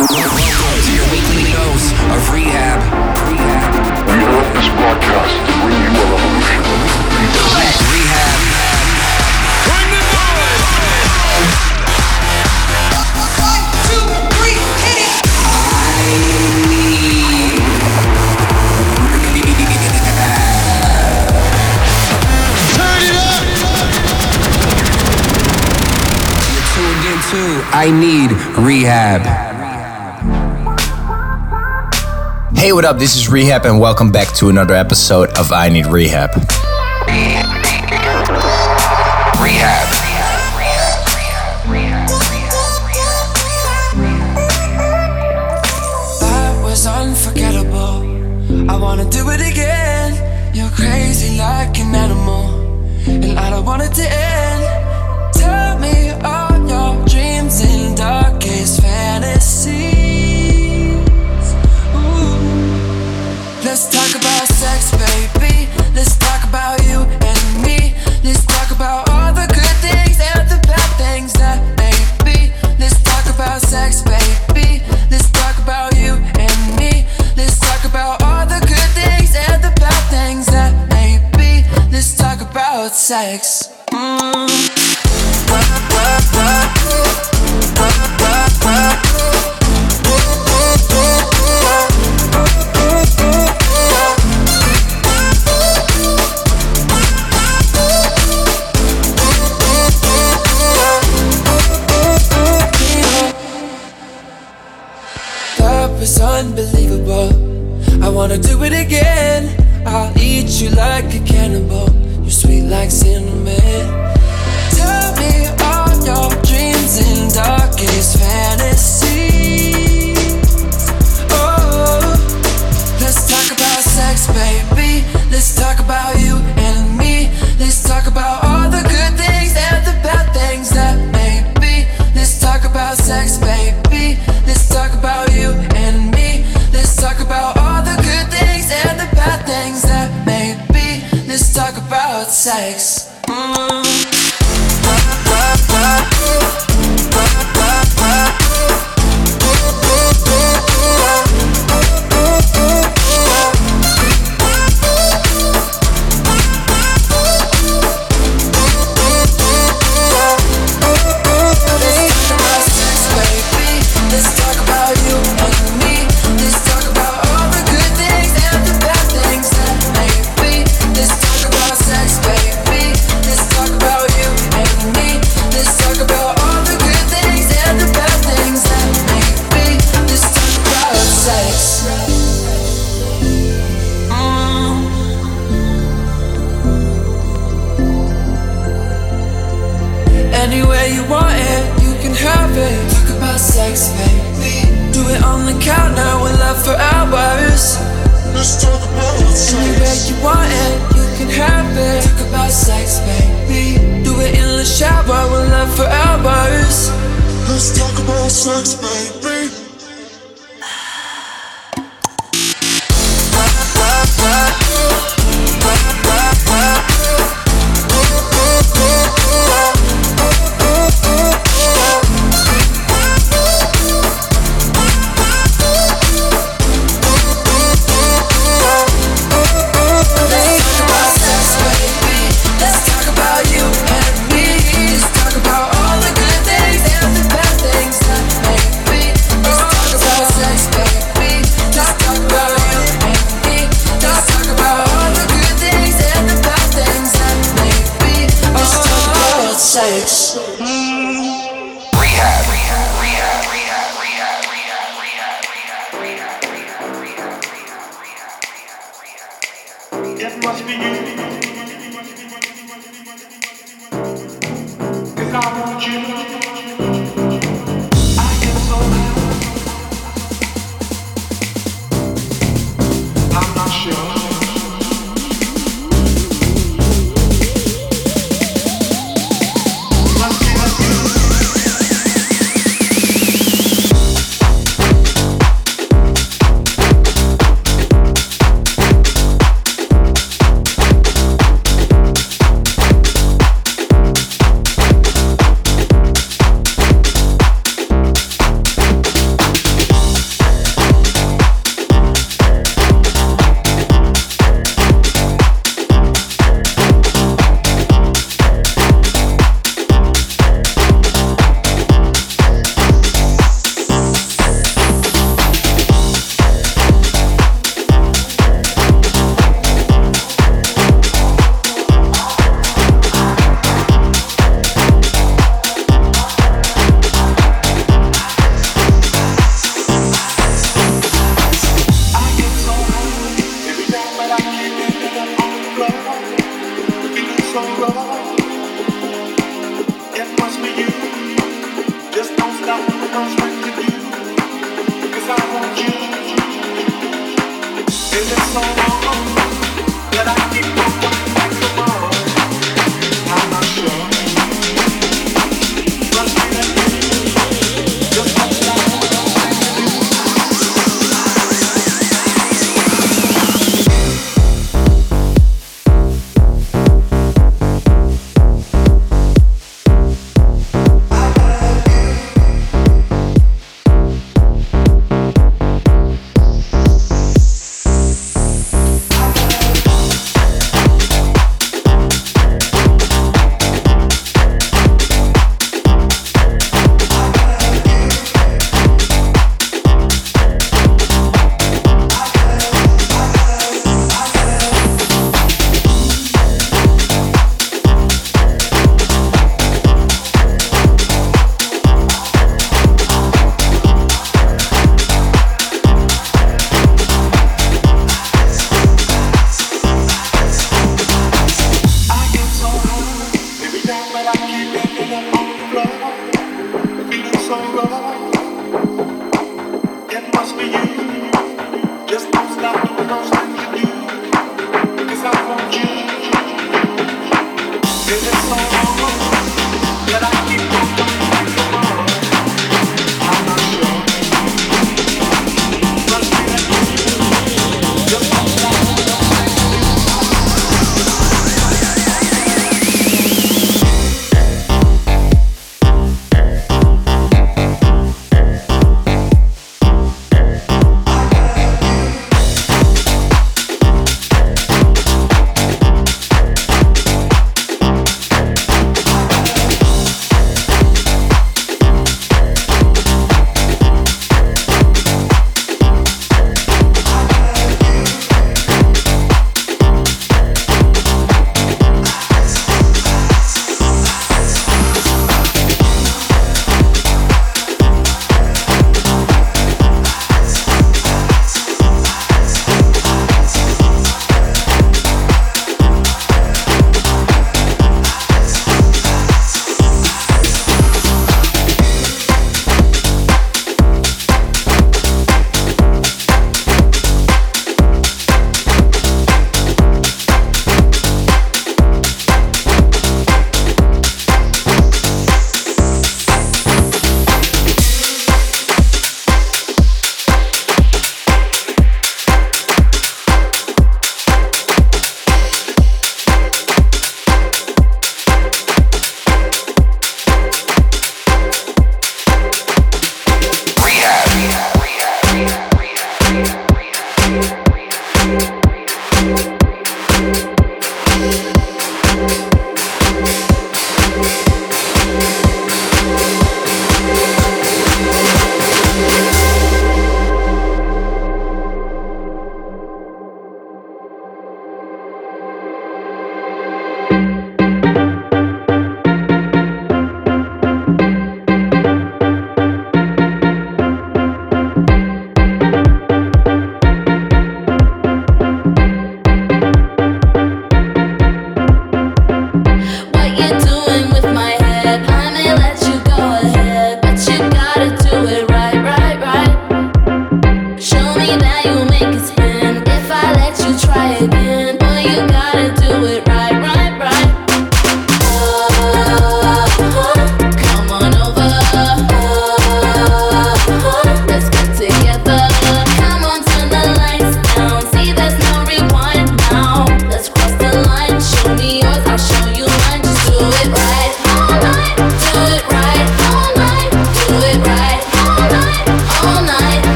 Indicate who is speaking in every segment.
Speaker 1: To your weekly dose of R3HAB.
Speaker 2: Broadcast you a revolution.
Speaker 1: R3HAB. Bring the noise. One, two, three, hit it. I need I need R3HAB.
Speaker 3: Hey, what up? This is R3HAB, and welcome back to another episode of I Need R3HAB.
Speaker 1: R3HAB.
Speaker 4: I wanna do it again. You're crazy like an animal, and I don't want it to end. sex. It's unbelievable. I wanna do it again. I'll eat you like a cannibal.
Speaker 5: cause i'm it so long?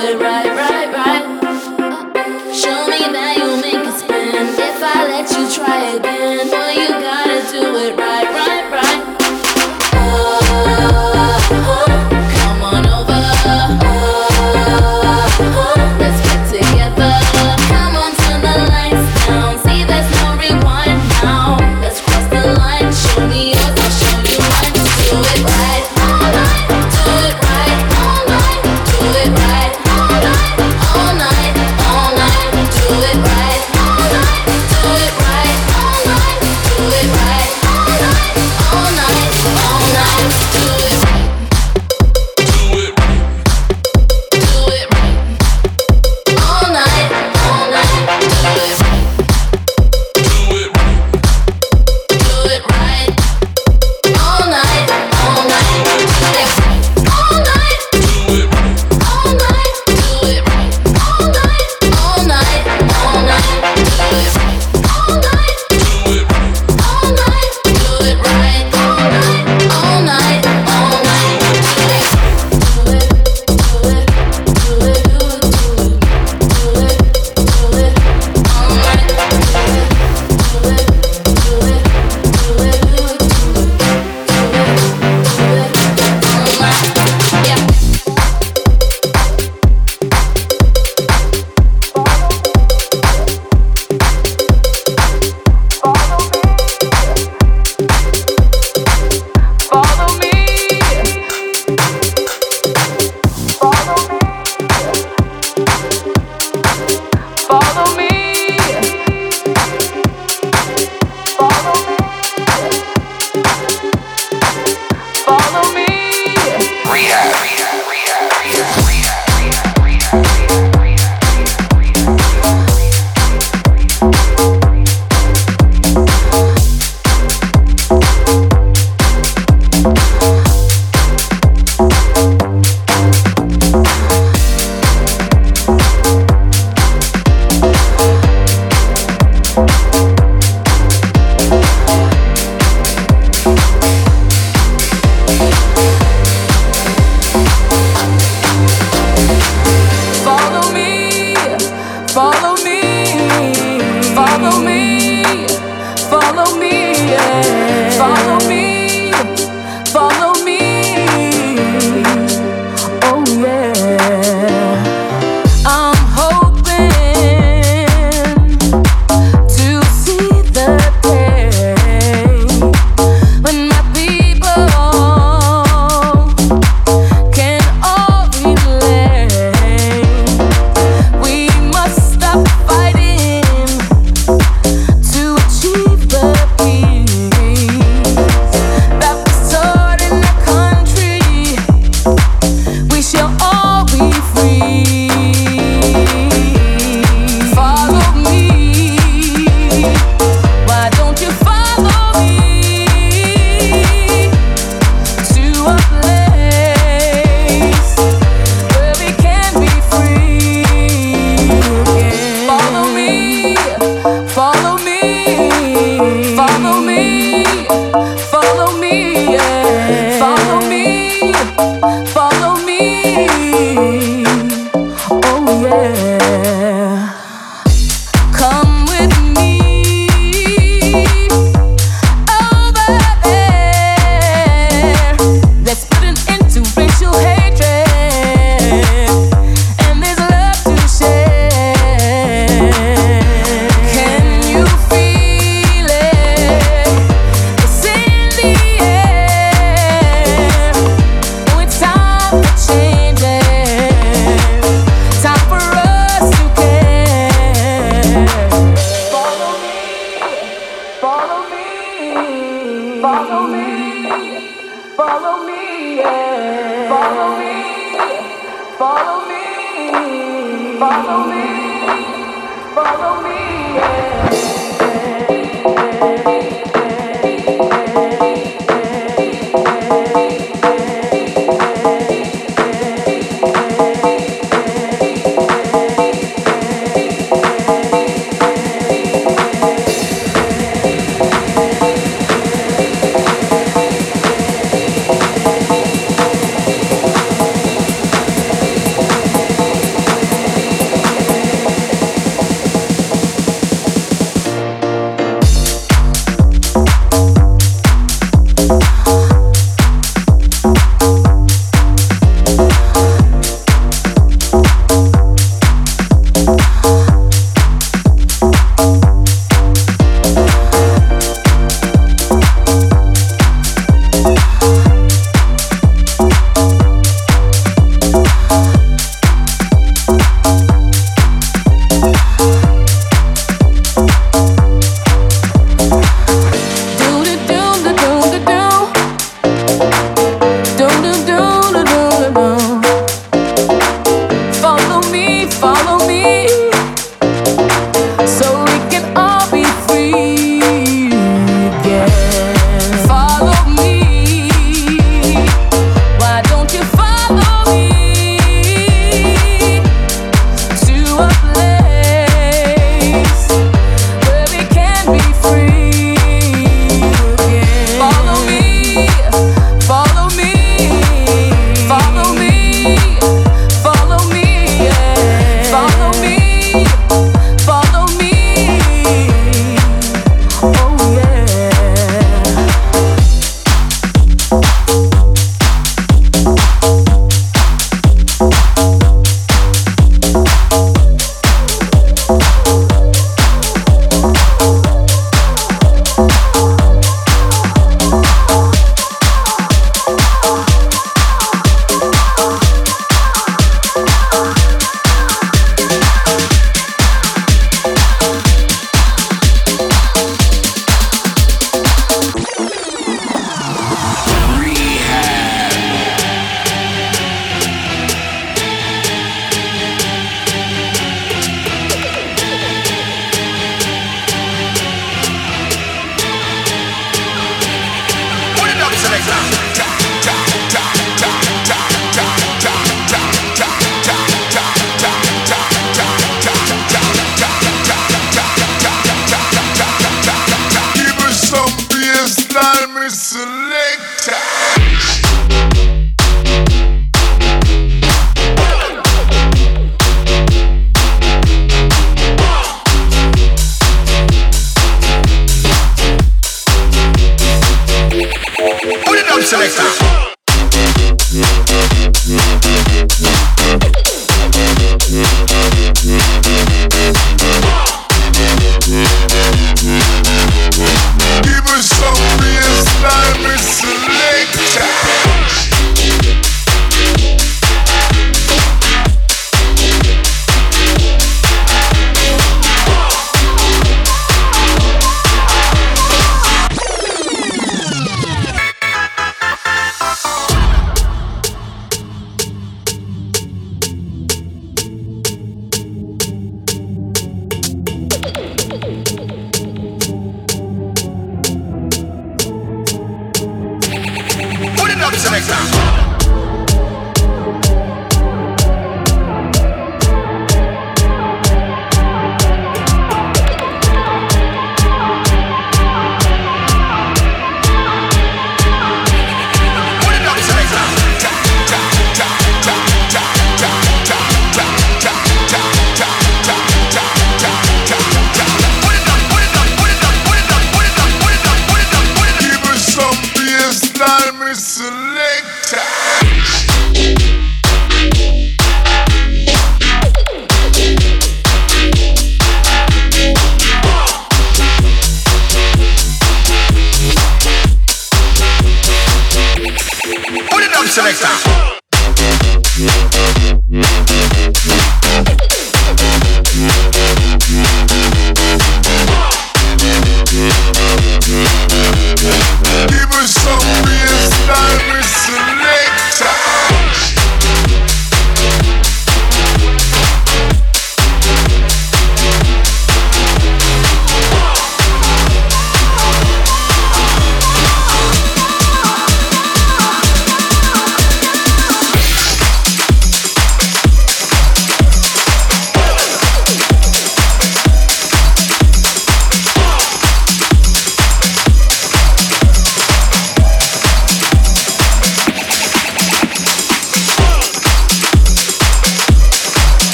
Speaker 6: Show me that you'll make a spin. If I let you try again, will you?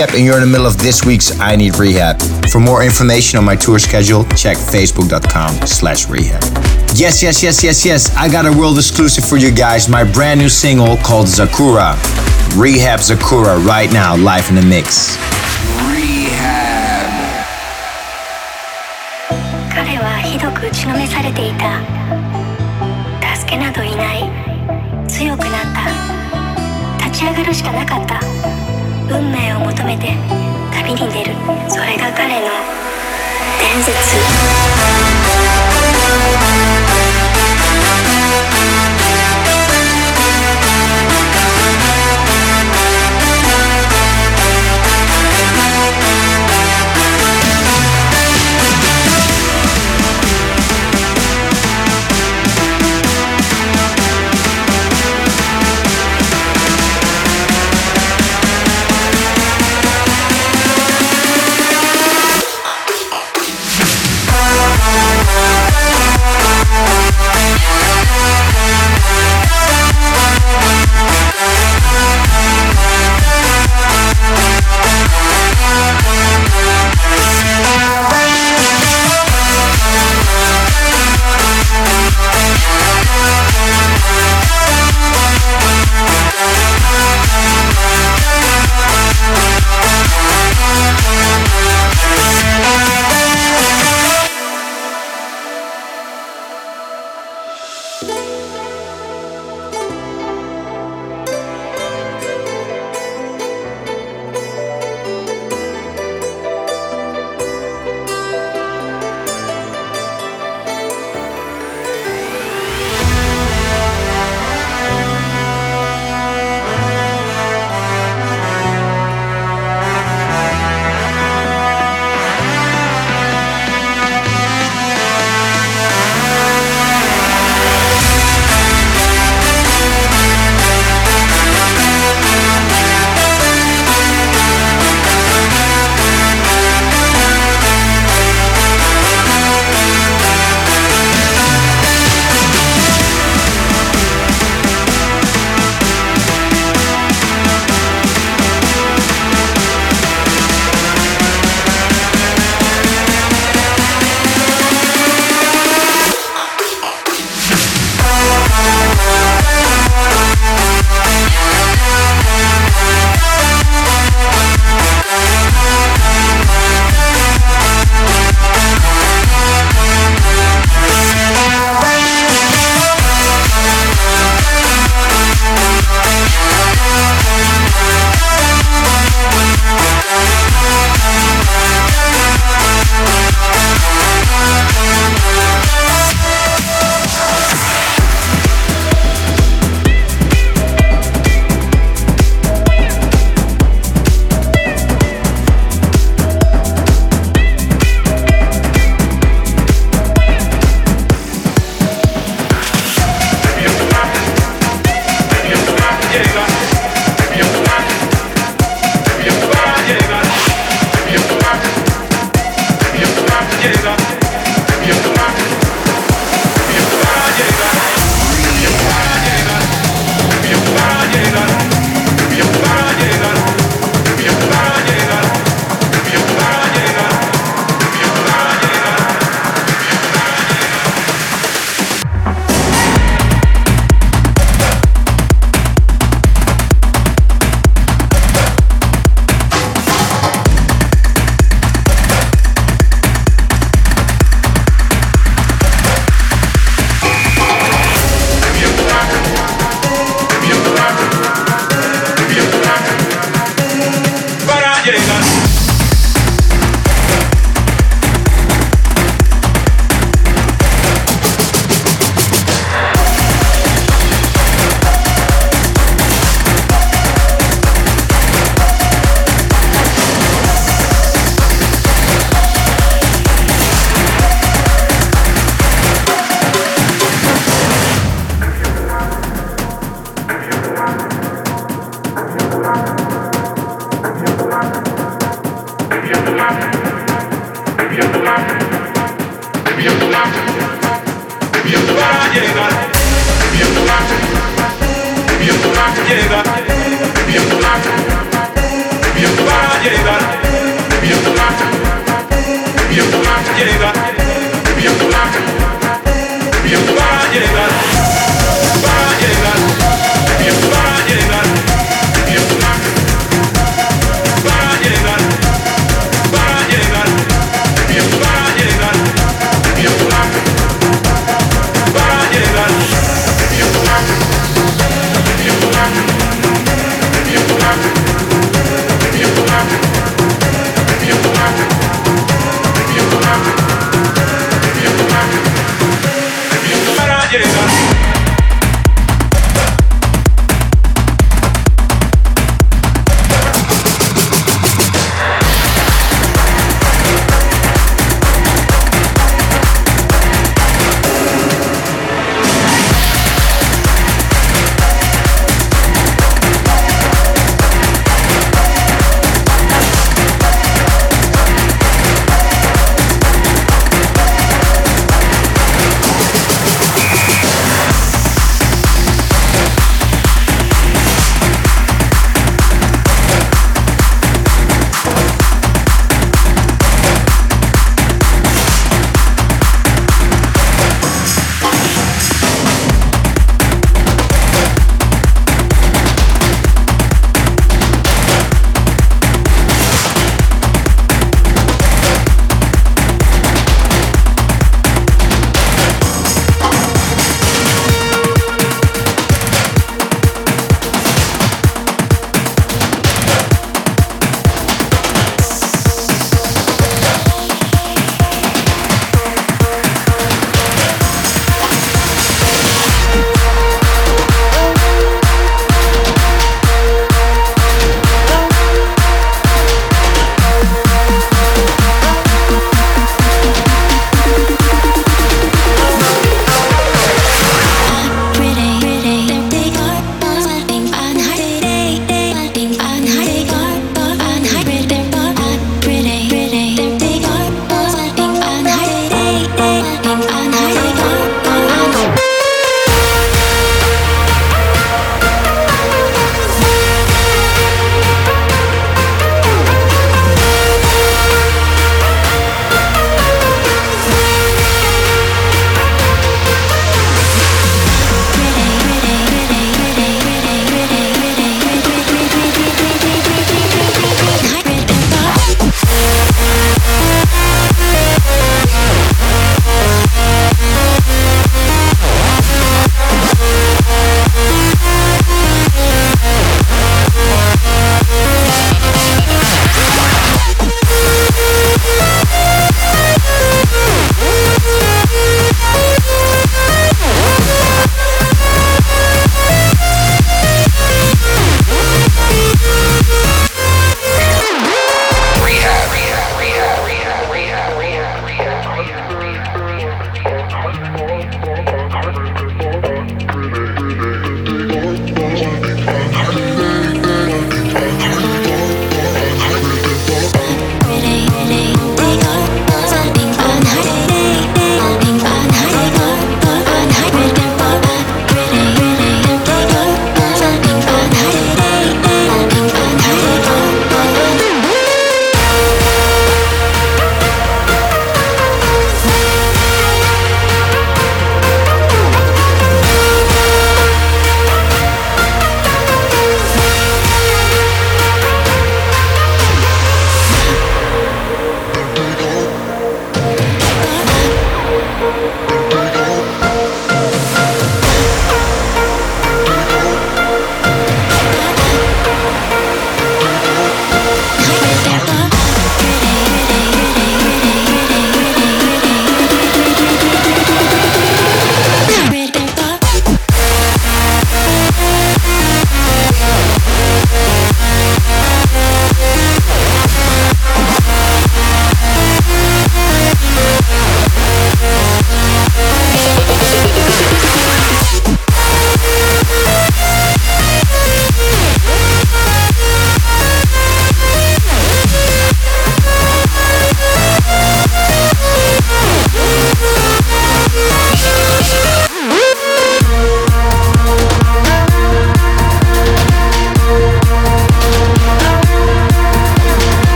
Speaker 3: R3HAB and you're in the middle of this week's I Need R3HAB. For more information on my tour schedule, check facebook.com slash r3hab. Yes, yes, yes, yes, yes. I got a world exclusive for you guys. My brand new single called Sakura. R3HAB Sakura right now, live in the mix.
Speaker 1: R3HAB.
Speaker 7: 彼はひどく打ちのめされていた助けなどいない強くなった立ち上がるしかなかった運命を求めて旅に出る。それが彼の伝説。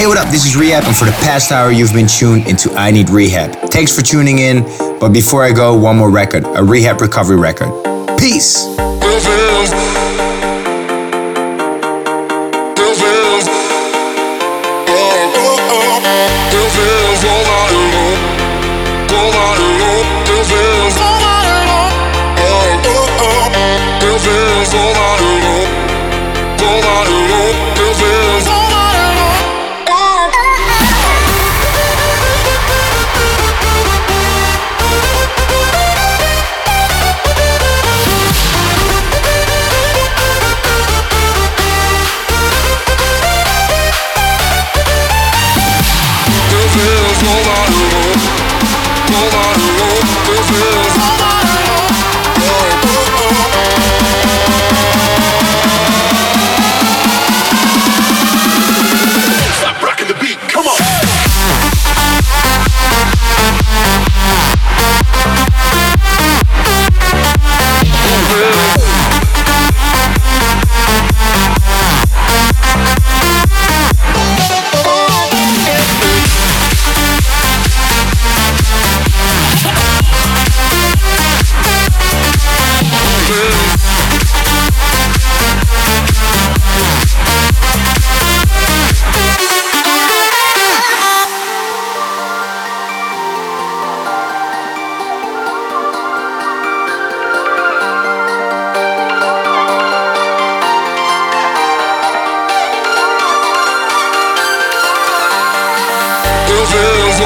Speaker 3: Hey, what up? This is R3HAB, and for the past hour, you've been tuned into I Need R3HAB. Thanks for tuning in, but before I go, one more record a rehab recovery record. Peace!
Speaker 5: Feels